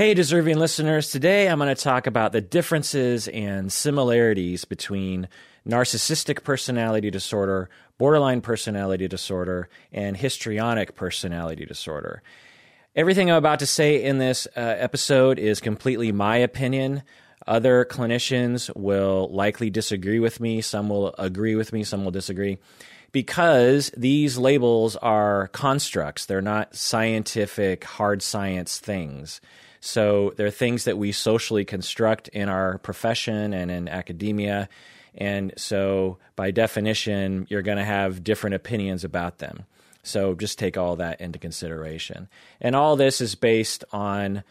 Hey, deserving listeners. Today I'm going to talk about the differences and similarities between narcissistic personality disorder, borderline personality disorder, and histrionic personality disorder. Everything I'm about to say in this uh, episode is completely my opinion. Other clinicians will likely disagree with me. Some will agree with me. Some will disagree because these labels are constructs. They're not scientific, hard science things. So there are things that we socially construct in our profession and in academia. And so, by definition, you're going to have different opinions about them. So, just take all that into consideration. And all this is based on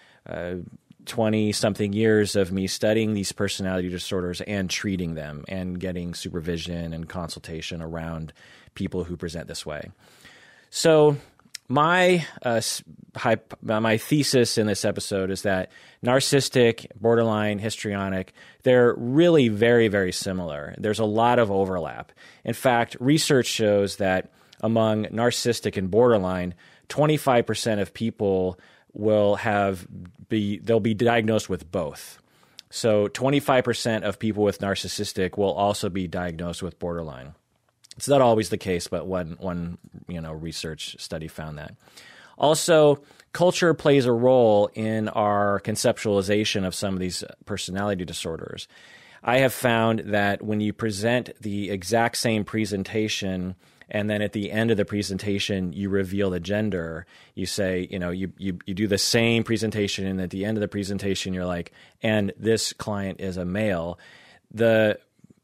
20 uh, something years of me studying these personality disorders and treating them and getting supervision and consultation around people who present this way. So, my uh, my thesis in this episode is that narcissistic, borderline, histrionic, they're really very very similar. There's a lot of overlap. In fact, research shows that among narcissistic and borderline, 25% of people will have be they'll be diagnosed with both. So 25% of people with narcissistic will also be diagnosed with borderline. It's not always the case, but one one you know research study found that. Also, culture plays a role in our conceptualization of some of these personality disorders. I have found that when you present the exact same presentation and then at the end of the presentation you reveal the gender you say you know you, you, you do the same presentation and at the end of the presentation you're like and this client is a male the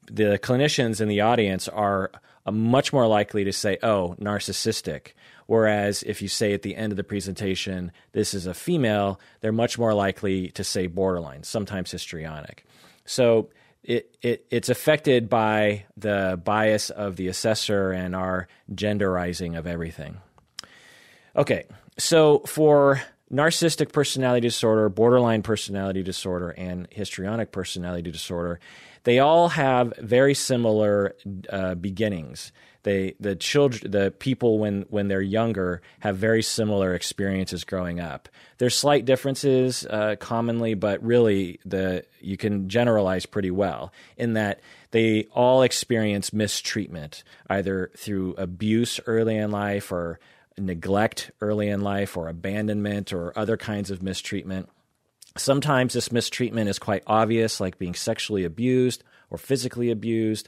the clinicians in the audience are Uh, much more likely to say, oh, narcissistic. Whereas if you say at the end of the presentation, this is a female, they're much more likely to say borderline, sometimes histrionic. So it, it, it's affected by the bias of the assessor and our genderizing of everything. Okay, so for narcissistic personality disorder, borderline personality disorder, and histrionic personality disorder, they all have very similar uh, beginnings. They, the children, the people when when they're younger have very similar experiences growing up. There's slight differences uh, commonly, but really the you can generalize pretty well in that they all experience mistreatment either through abuse early in life or neglect early in life or abandonment or other kinds of mistreatment. Sometimes this mistreatment is quite obvious, like being sexually abused or physically abused.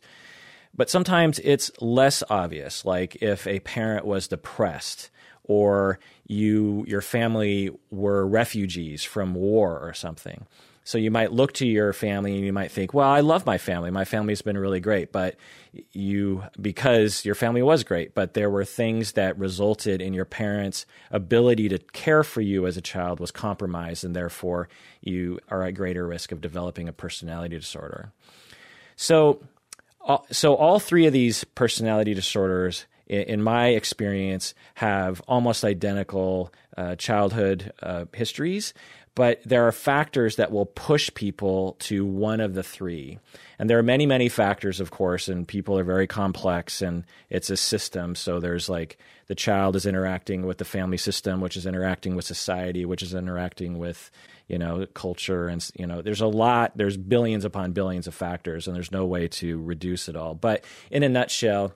But sometimes it's less obvious, like if a parent was depressed or you your family were refugees from war or something. So you might look to your family and you might think, well, I love my family. My family's been really great. But you, because your family was great, but there were things that resulted in your parents' ability to care for you as a child was compromised, and therefore you are at greater risk of developing a personality disorder. So, so all three of these personality disorders in my experience, have almost identical uh, childhood uh, histories, but there are factors that will push people to one of the three. And there are many, many factors, of course, and people are very complex and it's a system. So there's like the child is interacting with the family system, which is interacting with society, which is interacting with, you know, culture. And, you know, there's a lot, there's billions upon billions of factors, and there's no way to reduce it all. But in a nutshell,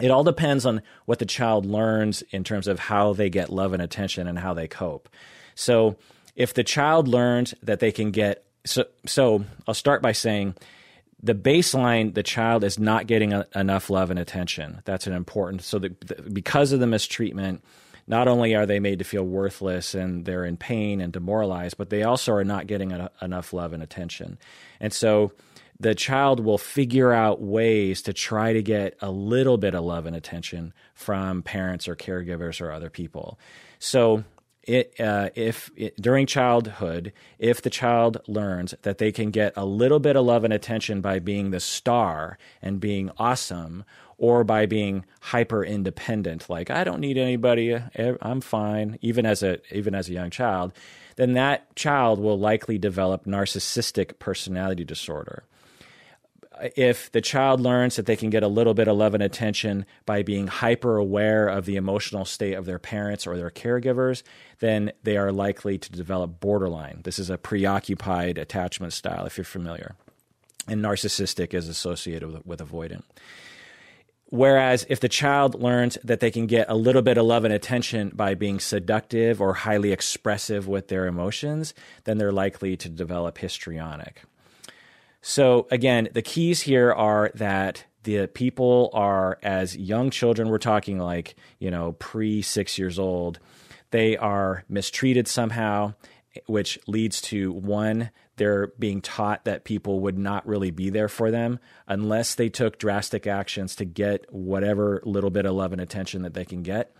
it all depends on what the child learns in terms of how they get love and attention and how they cope. So, if the child learns that they can get so so I'll start by saying the baseline the child is not getting a, enough love and attention. That's an important so that the, because of the mistreatment not only are they made to feel worthless and they're in pain and demoralized, but they also are not getting a, enough love and attention. And so the child will figure out ways to try to get a little bit of love and attention from parents or caregivers or other people. So it, uh, if it, during childhood, if the child learns that they can get a little bit of love and attention by being the star and being awesome, or by being hyper independent, like I don't need anybody, I'm fine, even as a even as a young child, then that child will likely develop narcissistic personality disorder if the child learns that they can get a little bit of love and attention by being hyper aware of the emotional state of their parents or their caregivers, then they are likely to develop borderline. This is a preoccupied attachment style, if you're familiar. And narcissistic is associated with, with avoidant. Whereas if the child learns that they can get a little bit of love and attention by being seductive or highly expressive with their emotions, then they're likely to develop histrionic. So again, the keys here are that the people are as young children, we're talking like, you know, pre six years old, they are mistreated somehow, which leads to one, they're being taught that people would not really be there for them unless they took drastic actions to get whatever little bit of love and attention that they can get.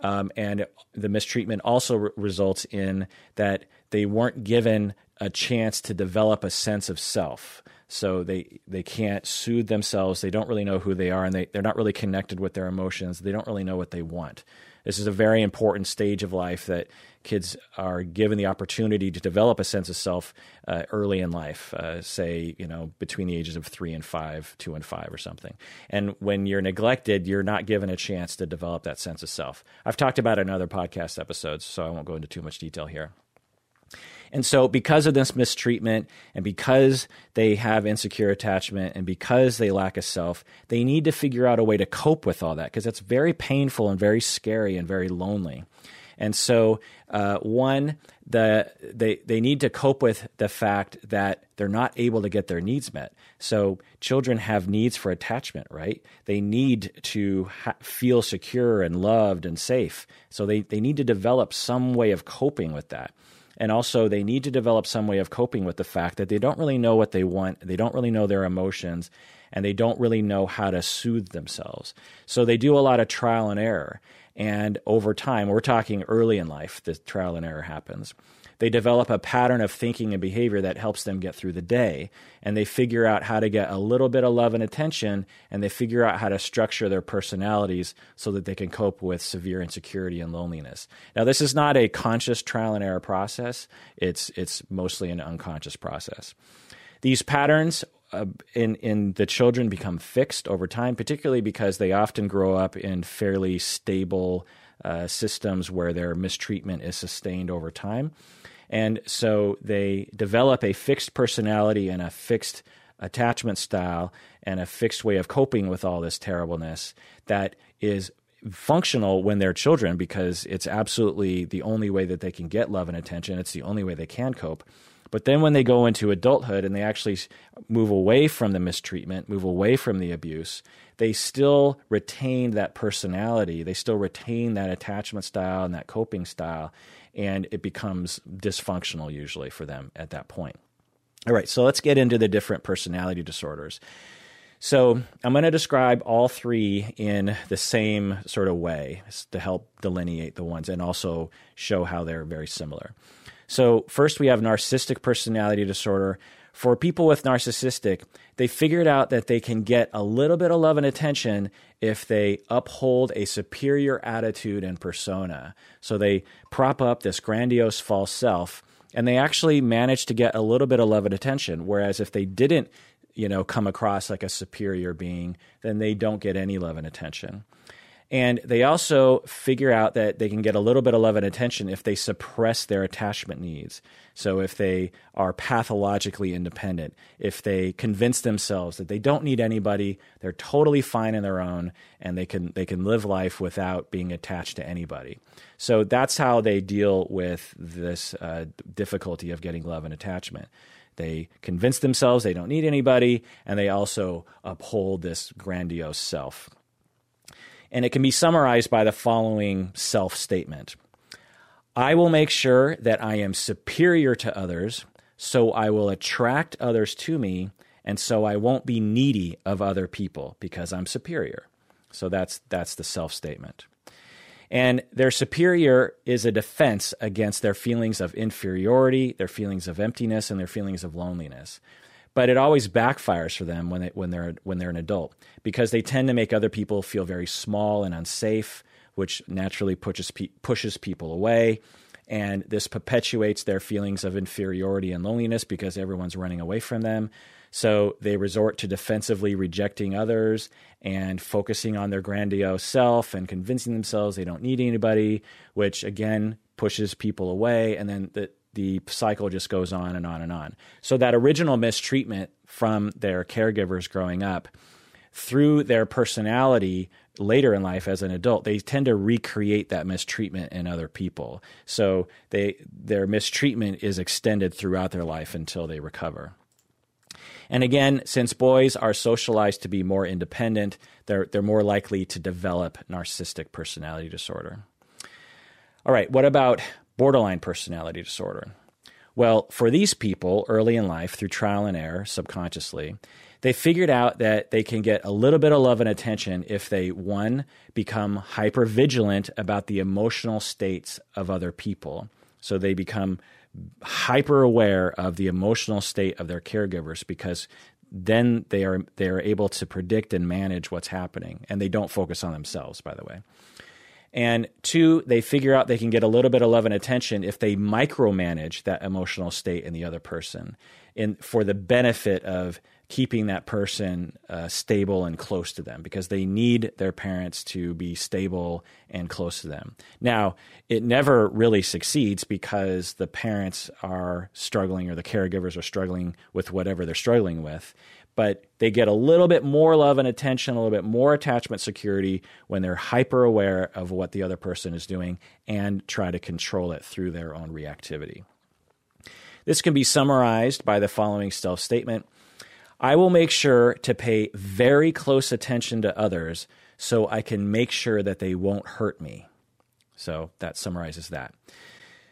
Um, and the mistreatment also re- results in that they weren't given a chance to develop a sense of self. So they they can't soothe themselves. They don't really know who they are, and they, they're not really connected with their emotions. They don't really know what they want. This is a very important stage of life that kids are given the opportunity to develop a sense of self uh, early in life, uh, say, you know, between the ages of three and five, two and five, or something. And when you're neglected, you're not given a chance to develop that sense of self. I've talked about it in other podcast episodes, so I won't go into too much detail here. And so, because of this mistreatment, and because they have insecure attachment, and because they lack a self, they need to figure out a way to cope with all that because it's very painful and very scary and very lonely. And so, uh, one, the they they need to cope with the fact that they're not able to get their needs met. So children have needs for attachment, right? They need to ha- feel secure and loved and safe. So they they need to develop some way of coping with that. And also, they need to develop some way of coping with the fact that they don't really know what they want, they don't really know their emotions, and they don't really know how to soothe themselves. So they do a lot of trial and error. And over time, we're talking early in life, the trial and error happens they develop a pattern of thinking and behavior that helps them get through the day. And they figure out how to get a little bit of love and attention, and they figure out how to structure their personalities so that they can cope with severe insecurity and loneliness. Now, this is not a conscious trial and error process, it's, it's mostly an unconscious process. These patterns uh, in in the children become fixed over time, particularly because they often grow up in fairly stable uh, systems where their mistreatment is sustained over time. And so they develop a fixed personality and a fixed attachment style and a fixed way of coping with all this terribleness that is functional when they're children because it's absolutely the only way that they can get love and attention. It's the only way they can cope. But then when they go into adulthood and they actually move away from the mistreatment, move away from the abuse, they still retain that personality. They still retain that attachment style and that coping style and it becomes dysfunctional usually for them at that point. All right, so let's get into the different personality disorders. So I'm going to describe all three in the same sort of way to help delineate the ones and also show how they're very similar. So, first we have narcissistic personality disorder. For people with narcissistic, they figured out that they can get a little bit of love and attention if they uphold a superior attitude and persona. So they prop up this grandiose false self and they actually manage to get a little bit of love and attention. Whereas if they didn't, you know, come across like a superior being, then they don't get any love and attention. And they also figure out that they can get a little bit of love and attention if they suppress their attachment needs. So if they are pathologically independent, if they convince themselves that they don't need anybody, they're totally fine in their own, and they can they can live life without being attached to anybody. So that's how they deal with this uh, difficulty of getting love and attachment. They convince themselves they don't need anybody, and they also uphold this grandiose self and it can be summarized by the following self statement I will make sure that I am superior to others, so I will attract others to me, and so I won't be needy of other people because I'm superior. So that's, that's the self statement. And their superior is a defense against their feelings of inferiority, their feelings of emptiness, and their feelings of loneliness but it always backfires for them when they when they're when they're an adult because they tend to make other people feel very small and unsafe, which naturally pushes pe- pushes people away. And this perpetuates their feelings of inferiority and loneliness because everyone's running away from them. So they resort to defensively rejecting others and focusing on their grandiose self and convincing themselves they don't need anybody, which again pushes people away. And then the, the cycle just goes on and on and on. So that original mistreatment from their caregivers growing up, through their personality later in life as an adult, they tend to recreate that mistreatment in other people. So they their mistreatment is extended throughout their life until they recover. And again, since boys are socialized to be more independent, they're, they're more likely to develop narcissistic personality disorder. All right, what about borderline personality disorder? Well, for these people early in life, through trial and error, subconsciously, they figured out that they can get a little bit of love and attention if they, one, become hyper vigilant about the emotional states of other people. So they become hyper aware of the emotional state of their caregivers because then they are they are able to predict and manage what's happening and they don't focus on themselves by the way and two they figure out they can get a little bit of love and attention if they micromanage that emotional state in the other person in for the benefit of keeping that person uh, stable and close to them because they need their parents to be stable and close to them. Now, it never really succeeds because the parents are struggling or the caregivers are struggling with whatever they're struggling with. But they get a little bit more love and attention, a little bit more attachment security when they're hyper aware of what the other person is doing and try to control it through their own reactivity. This can be summarized by the following self statement I will make sure to pay very close attention to others so I can make sure that they won't hurt me. So that summarizes that.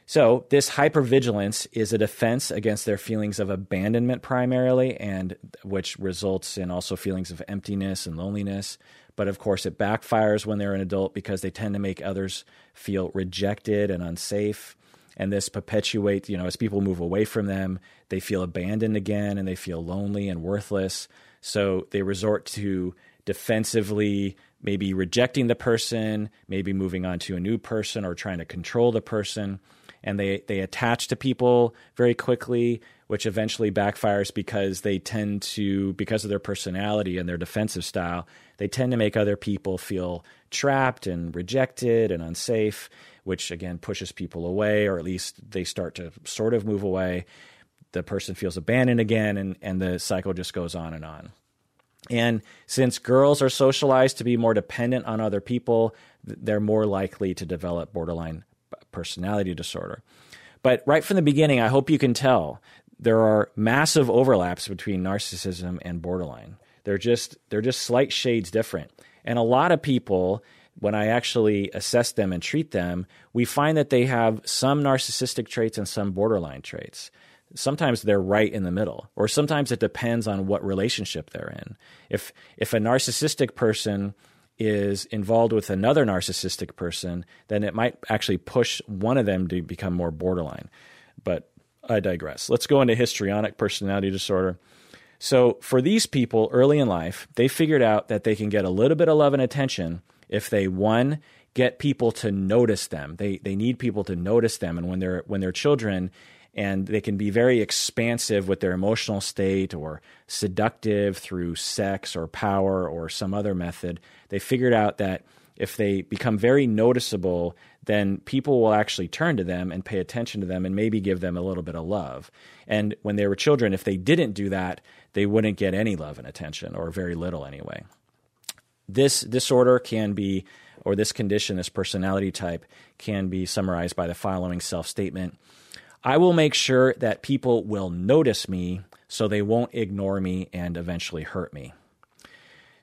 So, this hypervigilance is a defense against their feelings of abandonment primarily, and which results in also feelings of emptiness and loneliness. But of course, it backfires when they're an adult because they tend to make others feel rejected and unsafe. And this perpetuates you know as people move away from them they feel abandoned again and they feel lonely and worthless. So they resort to defensively maybe rejecting the person maybe moving on to a new person or trying to control the person and they they attach to people very quickly which eventually backfires because they tend to because of their personality and their defensive style they tend to make other people feel trapped and rejected and unsafe which again pushes people away, or at least they start to sort of move away. The person feels abandoned again, and, and the cycle just goes on and on. And since girls are socialized to be more dependent on other people, they're more likely to develop borderline personality disorder. But right from the beginning, I hope you can tell there are massive overlaps between narcissism and borderline. They're just they're just slight shades different. And a lot of people when I actually assess them and treat them, we find that they have some narcissistic traits and some borderline traits. Sometimes they're right in the middle, or sometimes it depends on what relationship they're in. If if a narcissistic person is involved with another narcissistic person, then it might actually push one of them to become more borderline. But I digress. Let's go into histrionic personality disorder. So, for these people early in life, they figured out that they can get a little bit of love and attention if they one get people to notice them. They they need people to notice them, and when they're when they're children, and they can be very expansive with their emotional state or seductive through sex or power or some other method. They figured out that if they become very noticeable, then people will actually turn to them and pay attention to them and maybe give them a little bit of love. And when they were children, if they didn't do that, they wouldn't get any love and attention, or very little anyway. This disorder can be, or this condition, this personality type, can be summarized by the following self statement I will make sure that people will notice me so they won't ignore me and eventually hurt me.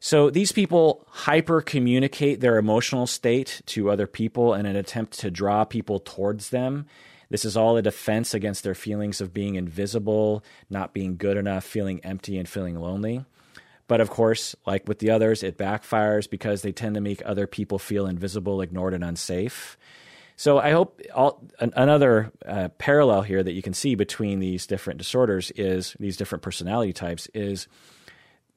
So these people hyper communicate their emotional state to other people in an attempt to draw people towards them. This is all a defense against their feelings of being invisible, not being good enough, feeling empty, and feeling lonely. But of course, like with the others, it backfires because they tend to make other people feel invisible, ignored, and unsafe. So I hope all, an, another uh, parallel here that you can see between these different disorders is these different personality types is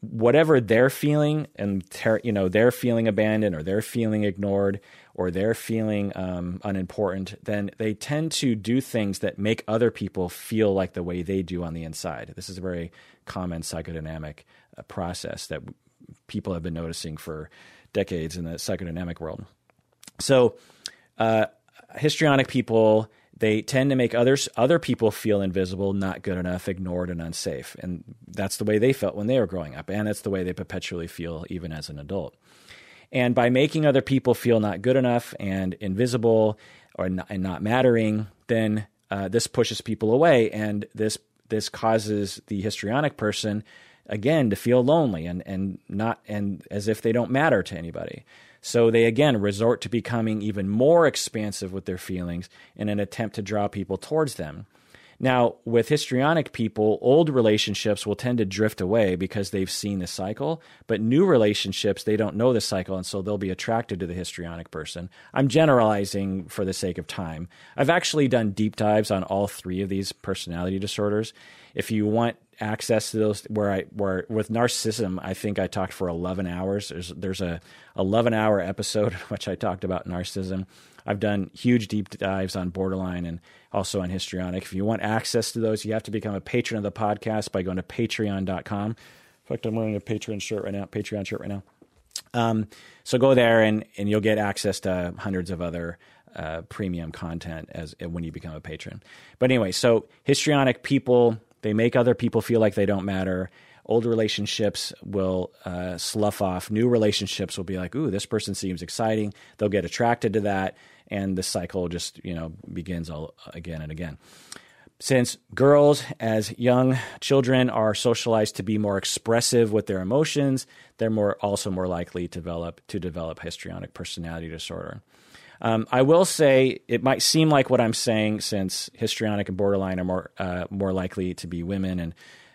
whatever they're feeling and ter- you know they're feeling abandoned or they're feeling ignored or they're feeling um, unimportant then they tend to do things that make other people feel like the way they do on the inside. This is a very common psychodynamic uh, process that people have been noticing for decades in the psychodynamic world. So uh, histrionic people they tend to make others other people feel invisible, not good enough, ignored, and unsafe. And that's the way they felt when they were growing up, and it's the way they perpetually feel even as an adult. And by making other people feel not good enough and invisible or not, and not mattering, then uh, this pushes people away, and this this causes the histrionic person again to feel lonely and and not and as if they don't matter to anybody. So they again resort to becoming even more expansive with their feelings in an attempt to draw people towards them. Now, with histrionic people, old relationships will tend to drift away because they've seen the cycle, but new relationships, they don't know the cycle, and so they'll be attracted to the histrionic person. I'm generalizing for the sake of time. I've actually done deep dives on all three of these personality disorders. If you want access to those where I where with narcissism, I think I talked for 11 hours. There's there's a 11 hour episode in which I talked about narcissism. I've done huge deep dives on borderline and also on histrionic. If you want access to those, you have to become a patron of the podcast by going to patreon.com. In fact, I'm wearing a Patreon shirt right now, Patreon shirt right now. Um, so go there and, and you'll get access to hundreds of other uh, premium content as when you become a patron. But anyway, so histrionic people they make other people feel like they don't matter. Old relationships will uh, slough off. New relationships will be like, "Ooh, this person seems exciting." They'll get attracted to that, and the cycle just you know begins all again and again. Since girls, as young children, are socialized to be more expressive with their emotions, they're more also more likely to develop to develop histrionic personality disorder. Um, I will say it might seem like what I'm saying, since histrionic and borderline are more uh, more likely to be women, and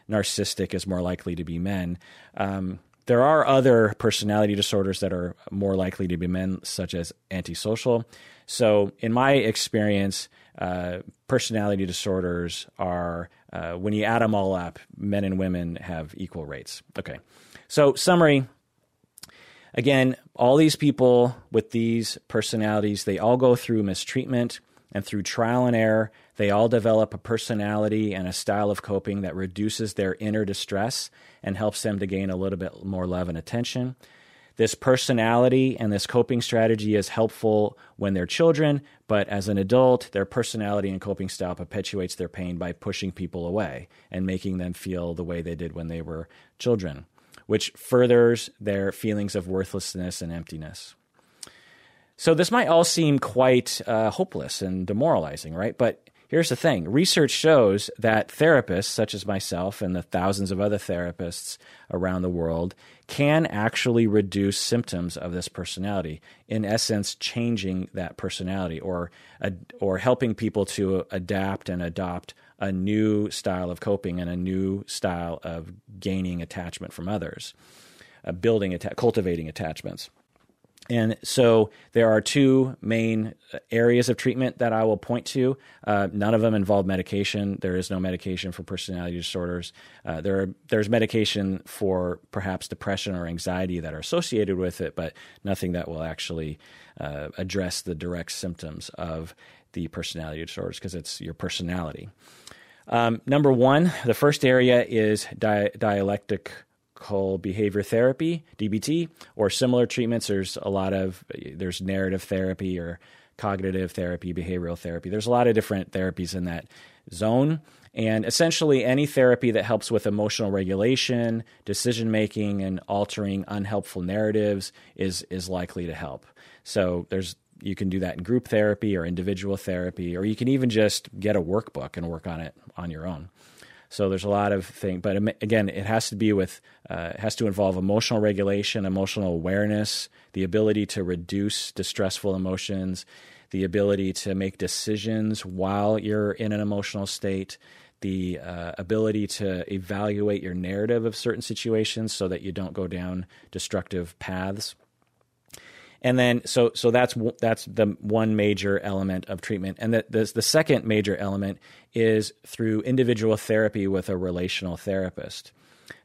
narcissistic is more likely to be men. Um, there are other personality disorders that are more likely to be men, such as antisocial. So, in my experience, uh, personality disorders are, uh, when you add them all up, men and women have equal rates. Okay. So, summary Again, all these people with these personalities, they all go through mistreatment and through trial and error, they all develop a personality and a style of coping that reduces their inner distress and helps them to gain a little bit more love and attention. This personality and this coping strategy is helpful when they're children, but as an adult, their personality and coping style perpetuates their pain by pushing people away and making them feel the way they did when they were children which furthers their feelings of worthlessness and emptiness. So, this might all seem quite uh, hopeless and demoralizing, right? But here's the thing research shows that therapists, such as myself and the thousands of other therapists around the world, can actually reduce symptoms of this personality. In essence, changing that personality or, or helping people to adapt and adopt a new style of coping and a new style of gaining attachment from others, uh, building, atta- cultivating attachments. And so there are two main uh, areas of treatment that I will point to. Uh, none of them involve medication. There is no medication for personality disorders. Uh, there are, there's medication for perhaps depression or anxiety that are associated with it, but nothing that will actually uh, address the direct symptoms of the personality disorders because it's your personality. Um, number one, the first area is di- dialectical behavior therapy, DBT, or similar treatments. There's a lot of there's narrative therapy or cognitive therapy, behavioral therapy. There's a lot of different therapies in that zone. And essentially, any therapy that helps with emotional regulation, decision making, and altering unhelpful narratives is is likely to help. So there's you can do that in group therapy or individual therapy, or you can even just get a workbook and work on it on your own. So there's a lot of things, but again, it has to be with, uh, it has to involve emotional regulation, emotional awareness, the ability to reduce distressful emotions, the ability to make decisions while you're in an emotional state, the uh, ability to evaluate your narrative of certain situations so that you don't go down destructive paths. And then so so that's that's the one major element of treatment. And the, the, the second major element is through individual therapy with a relational therapist.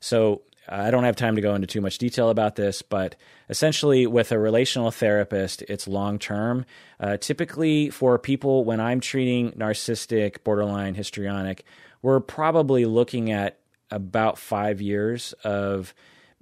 So I don't have time to go into too much detail about this, but essentially, with a relational therapist, it's long term. Uh, typically, for people, when I'm treating narcissistic, borderline, histrionic, we're probably looking at about five years of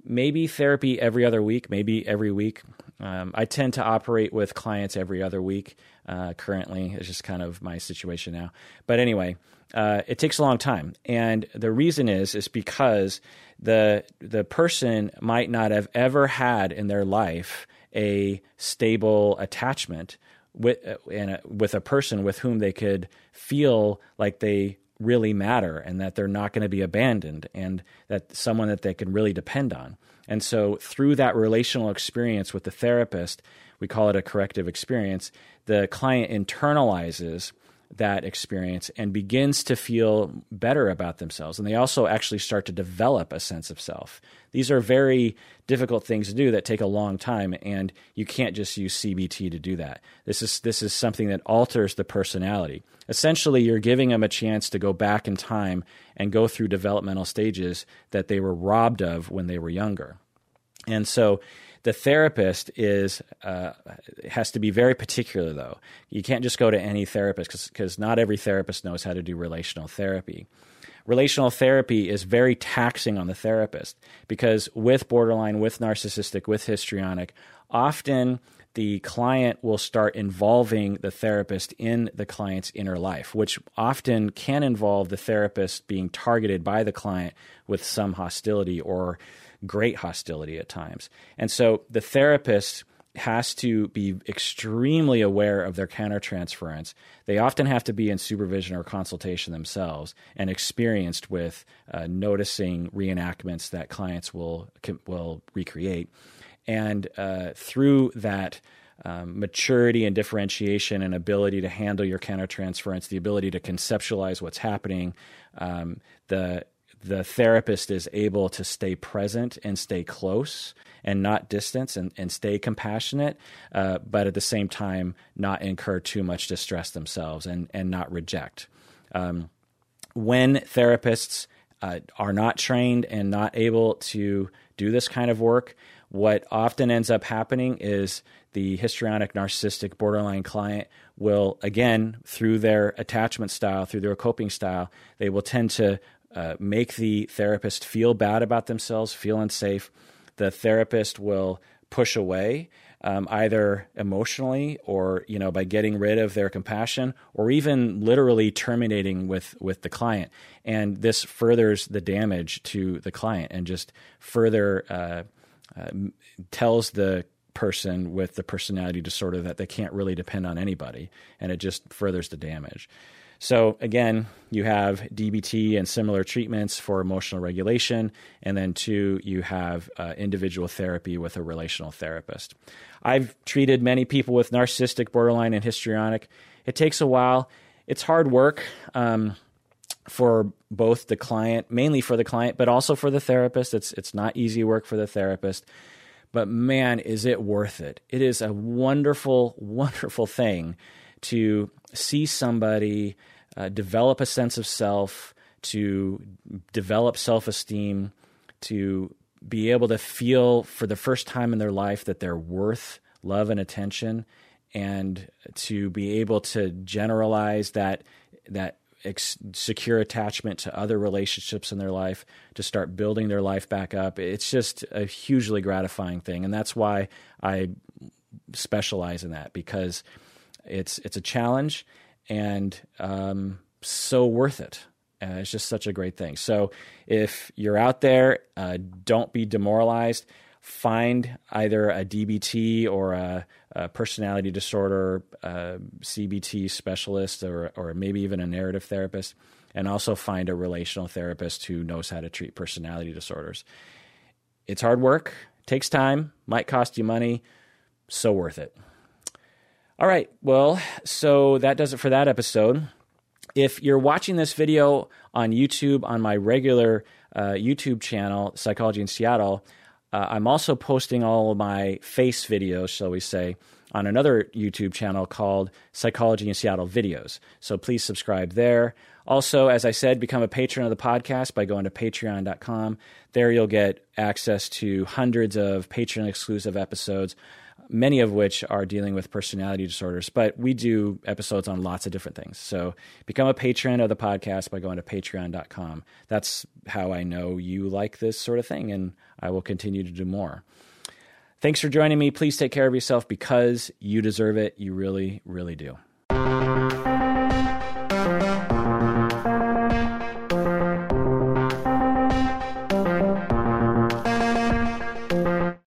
maybe therapy every other week, maybe every week. Um, I tend to operate with clients every other week uh, currently. It's just kind of my situation now. But anyway, uh, it takes a long time, and the reason is is because the the person might not have ever had in their life a stable attachment with uh, with a person with whom they could feel like they really matter and that they're not going to be abandoned and that someone that they can really depend on. And so through that relational experience with the therapist, we call it a corrective experience, the client internalizes that experience and begins to feel better about themselves. And they also actually start to develop a sense of self. These are very difficult things to do that take a long time, and you can't just use CBT to do that. This is, this is something that alters the personality. Essentially, you're giving them a chance to go back in time and go through developmental stages that they were robbed of when they were younger. And so the therapist is uh, has to be very particular, though. You can't just go to any therapist because not every therapist knows how to do relational therapy. Relational therapy is very taxing on the therapist because with borderline, with narcissistic, with histrionic, often the client will start involving the therapist in the client's inner life, which often can involve the therapist being targeted by the client with some hostility or great hostility at times. And so the therapist has to be extremely aware of their countertransference. They often have to be in supervision or consultation themselves and experienced with uh, noticing reenactments that clients will will recreate. And uh, through that um, maturity and differentiation and ability to handle your countertransference, the ability to conceptualize what's happening, um, the the therapist is able to stay present and stay close and not distance and, and stay compassionate, uh, but at the same time, not incur too much distress themselves and, and not reject. Um, when therapists uh, are not trained and not able to do this kind of work, what often ends up happening is the histrionic, narcissistic, borderline client will, again, through their attachment style, through their coping style, they will tend to uh, make the therapist feel bad about themselves, feel unsafe. The therapist will push away, um, either emotionally or you know by getting rid of their compassion, or even literally terminating with with the client. And this furthers the damage to the client and just further uh, uh, tells the person with the personality disorder that they can't really depend on anybody, and it just furthers the damage. So, again, you have DBT and similar treatments for emotional regulation. And then, two, you have uh, individual therapy with a relational therapist. I've treated many people with narcissistic, borderline, and histrionic. It takes a while, it's hard work. Um, for both the client, mainly for the client, but also for the therapist. It's it's not easy work for the therapist, but man, is it worth it? It is a wonderful, wonderful thing to see somebody uh, develop a sense of self, to develop self esteem, to be able to feel for the first time in their life that they're worth love and attention, and to be able to generalize that that ex- secure attachment to other relationships in their life, to start building their life back up. It's just a hugely gratifying thing, and that's why I specialize in that because it's it's a challenge and um, so worth it. Uh, it's just such a great thing. So if you're out there, uh, don't be demoralized. Find either a DBT or a, a personality disorder uh, CBT specialist, or or maybe even a narrative therapist, and also find a relational therapist who knows how to treat personality disorders. It's hard work, takes time, might cost you money, so worth it. All right. Well, so that does it for that episode. If you're watching this video on YouTube on my regular uh, YouTube channel, Psychology in Seattle, uh, I'm also posting all of my face videos, shall we say, on another YouTube channel called Psychology in Seattle Videos. So please subscribe there. Also, as I said, become a patron of the podcast by going to patreon.com. There you'll get access to hundreds of patron exclusive episodes, many of which are dealing with personality disorders. But we do episodes on lots of different things. So become a patron of the podcast by going to patreon.com. That's how I know you like this sort of thing, and I will continue to do more. Thanks for joining me. Please take care of yourself because you deserve it. You really, really do.